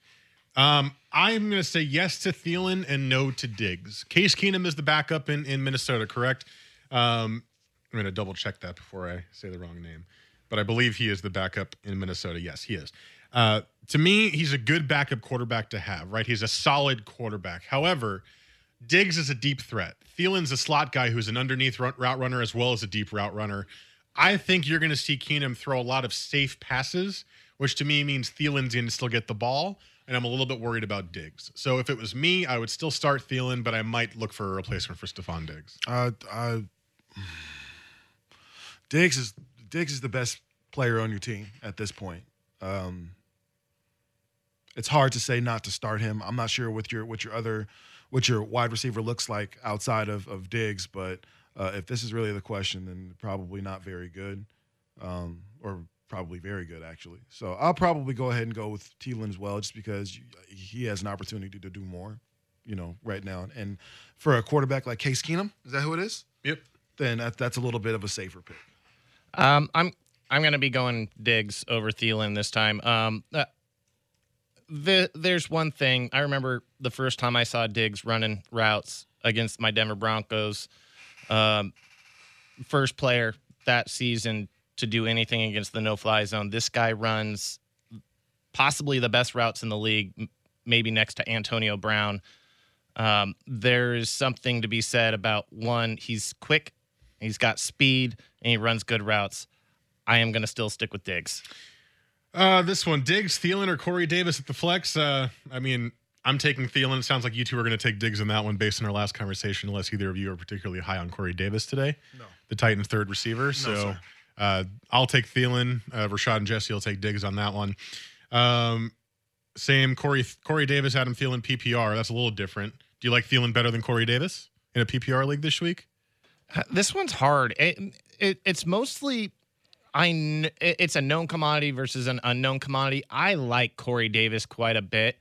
Um, I'm going to say yes to Thielen and no to Diggs. Case Keenum is the backup in, in Minnesota, correct? Um, I'm going to double check that before I say the wrong name, but I believe he is the backup in Minnesota. Yes, he is. Uh, to me, he's a good backup quarterback to have, right? He's a solid quarterback. However, Diggs is a deep threat. Thielen's a slot guy who's an underneath route runner as well as a deep route runner. I think you're going to see Keenum throw a lot of safe passes, which to me means Thielen's going to still get the ball, and I'm a little bit worried about Diggs. So if it was me, I would still start Thielen, but I might look for a replacement for Stefon Diggs. Uh, Diggs is Diggs is the best player on your team at this point. Um, it's hard to say not to start him. I'm not sure what your what your other what your wide receiver looks like outside of of Diggs, but uh, if this is really the question, then probably not very good, um, or probably very good actually. So I'll probably go ahead and go with Thielen as well, just because he has an opportunity to do more, you know, right now. And for a quarterback like Case Keenum, is that who it is? Yep. Then that, that's a little bit of a safer pick. Um, I'm I'm going to be going Diggs over Thielen this time. Um, uh, the, there's one thing I remember the first time I saw Diggs running routes against my Denver Broncos. Um, first player that season to do anything against the no-fly zone. This guy runs possibly the best routes in the league, maybe next to Antonio Brown. Um, there is something to be said about one. He's quick, he's got speed, and he runs good routes. I am going to still stick with Diggs. Uh, this one, Diggs, Thielen, or Corey Davis at the flex. Uh, I mean, I'm taking Thielen. It sounds like you two are going to take Diggs in that one based on our last conversation, unless either of you are particularly high on Corey Davis today. No. The Titans' third receiver. so sir. Uh, I'll take Thielen. Uh, Rashad and Jesse will take Diggs on that one. Um, same, Corey Corey Davis, Adam Thielen, PPR. That's a little different. Do you like Thielen better than Corey Davis in a PPR league this week? Uh, This one's hard. It, it, it's mostly I. kn- It's a known commodity versus an unknown commodity. I like Corey Davis quite a bit.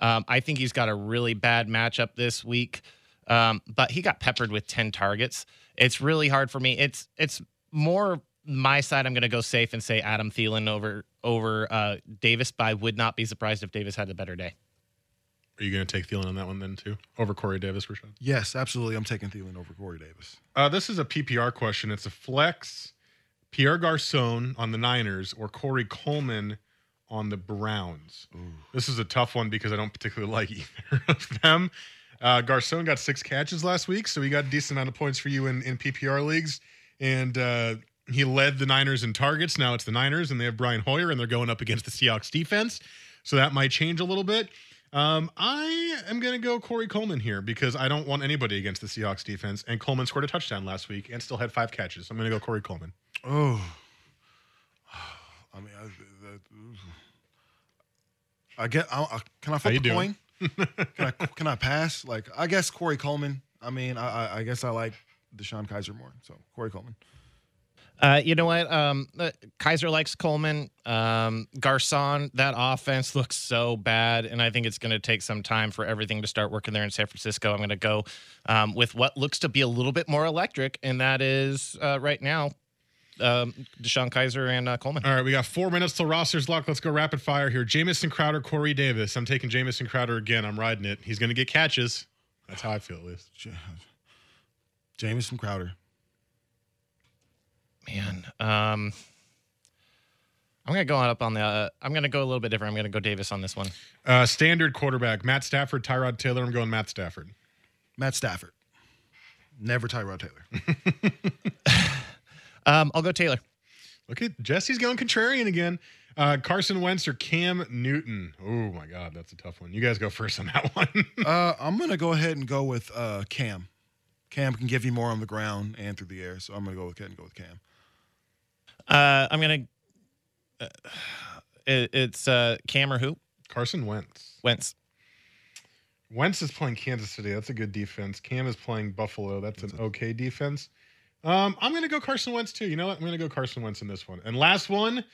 Um, I think he's got a really bad matchup this week, um, but he got peppered with ten targets. It's really hard for me. It's it's more my side. I'm going to go safe and say Adam Thielen over over uh, Davis, but I would not be surprised if Davis had a better day. Are you going to take Thielen on that one then too, over Corey Davis, Rashad? Yes, absolutely. I'm taking Thielen over Corey Davis. Uh, this is a PPR question. It's a flex. Pierre Garcon on the Niners or Corey Coleman on the Browns. This is a tough one because I don't particularly like either of them. Uh, Garcon got six catches last week, so he got a decent amount of points for you in, in PPR leagues. And uh, he led the Niners in targets. Now it's the Niners, and they have Brian Hoyer, and they're going up against the Seahawks defense. So that might change a little bit. Um, I am going to go Corey Coleman here because I don't want anybody against the Seahawks defense. And Coleman scored a touchdown last week and still had five catches. So I'm going to go Corey Coleman. Oh, I mean, I, that, I get. I, I, can I flip a doing? coin? can I can I pass? Like, I guess Corey Coleman. I mean, I, I, I guess I like DeShone Kizer more. So Corey Coleman. Uh, you know what? Um, uh, Kizer likes Coleman. Um, Garcon, that offense looks so bad, and I think it's going to take some time for everything to start working there in San Francisco. I'm going to go um, with what looks to be a little bit more electric, and that is uh, right now um, DeShone Kizer and uh, Coleman. All right, we got four minutes till roster's locked. Let's go rapid fire here. Jamison Crowder, Corey Davis. I'm taking Jamison Crowder again. I'm riding it. He's going to get catches. That's how I feel, at least. Jamison Crowder. Man, um, I'm going to go up on the. Uh, I'm going to go a little bit different. I'm going to go Davis on this one. Uh, standard quarterback, Matt Stafford, Tyrod Taylor. I'm going Matt Stafford. Matt Stafford. Never Tyrod Taylor. Um, I'll go Taylor. Look at Jesse's going contrarian again. Uh, Carson Wentz or Cam Newton? Oh my God, that's a tough one. You guys go first on that one. Uh, I'm gonna go ahead and go with uh, Cam. Cam can give you more on the ground and through the air, so I'm gonna go ahead and go with Cam. Uh, I'm gonna. Uh, it, it's uh, Cam or who? Carson Wentz. Wentz. Wentz is playing Kansas City. That's a good defense. Cam is playing Buffalo. That's an okay defense. Um, I'm going to go Carson Wentz too. You know what? I'm going to go Carson Wentz in this one. And last one,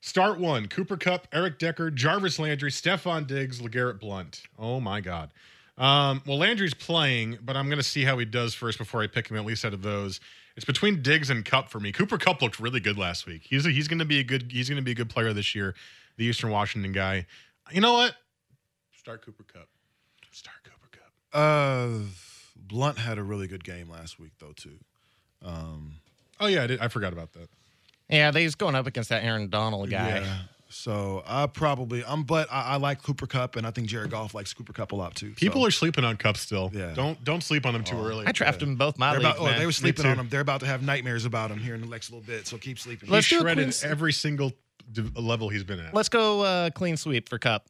start one: Cooper Kupp, Eric Decker, Jarvis Landry, Stefon Diggs, LeGarrette Blunt. Oh my God. Um, well, Landry's playing, but I'm going to see how he does first before I pick him. At least out of those, it's between Diggs and Kupp for me. Cooper Kupp looked really good last week. He's a, he's going to be a good he's going to be a good player this year. The Eastern Washington guy. You know what? Start Cooper Kupp. Start Cooper Kupp. Uh, Blunt had a really good game last week, though, too. Um, Oh yeah, I, did, I forgot about that. Yeah, he's going up against that Aaron Donald guy. Yeah. So I probably I'm, but I, I like Cooper Kupp, and I think Jared Goff likes Cooper Kupp a lot too. People so. are sleeping on Kupp still. Yeah. Don't don't sleep on them too early. I drafted him in both my They're leagues. about, oh, they were sleeping on him. They're about to have nightmares about him here in the next little bit. So keep sleeping. Let's do shredded every single d- level he's been at. Let's go uh, clean sweep for Kupp.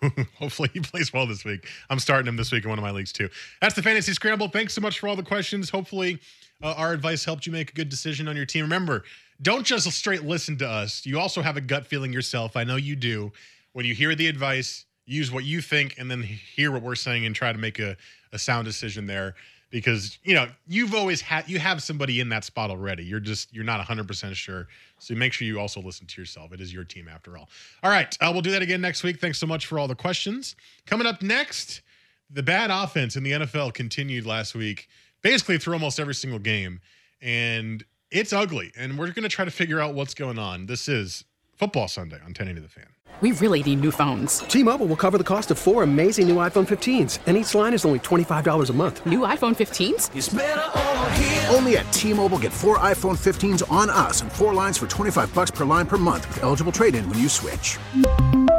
Hopefully he plays well this week. I'm starting him this week in one of my leagues too. That's the fantasy scramble. Thanks so much for all the questions. Hopefully uh, our advice helped you make a good decision on your team. Remember, don't just straight listen to us. You also have a gut feeling yourself. I know you do. When you hear the advice, use what you think and then hear what we're saying and try to make a, a sound decision there. Because you know you've always had you have somebody in that spot already. You're just you're not 100 percent sure. So make sure you also listen to yourself. It is your team after all. All right, uh, we'll do that again next week. Thanks so much for all the questions. Coming up next, the bad offense in the NFL continued last week, basically through almost every single game, and it's ugly. And we're going to try to figure out what's going on. This is Football Sunday on 1080 The Fan. We really need new phones. T-Mobile will cover the cost of four amazing new iPhone 15s, and each line is only $25 a month. New iPhone 15s? Only at T-Mobile get four iPhone 15s on us and four lines for 25 bucks per line per month with eligible trade-in when you switch.